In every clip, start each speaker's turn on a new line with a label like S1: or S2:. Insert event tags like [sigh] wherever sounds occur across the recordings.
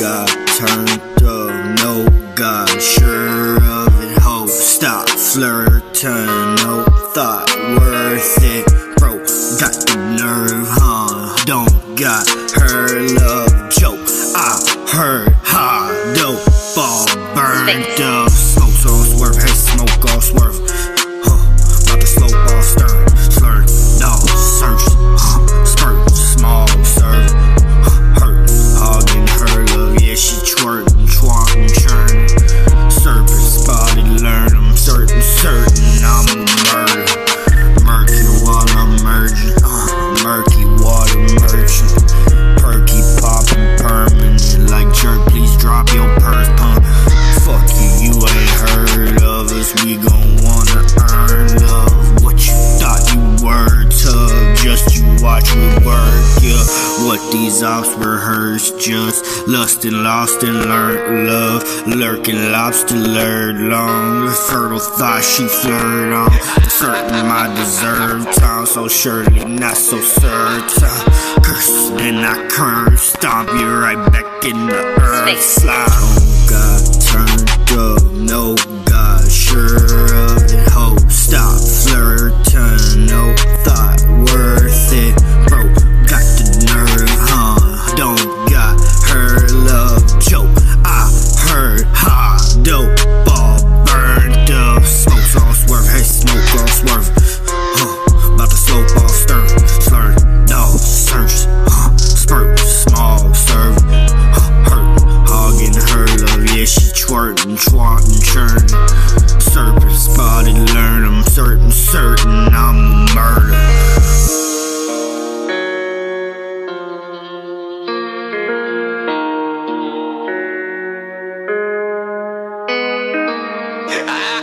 S1: God turned up, no God, sure of it. Ho, stop flirting, no thought worth it. Bro, got the nerve, huh? Don't got her love joke. I heard hot dope, ball burned up. Swerve, hey, smoke all swerve. What these ops rehearse, just lust and lost and learned love. Lurking lobster lured long, fertile thought she flirt on. Certain my deserved time, so surely not so certain. Curse, then I curse, stomp you right back in the earth. Slide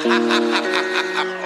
S1: I'm [laughs]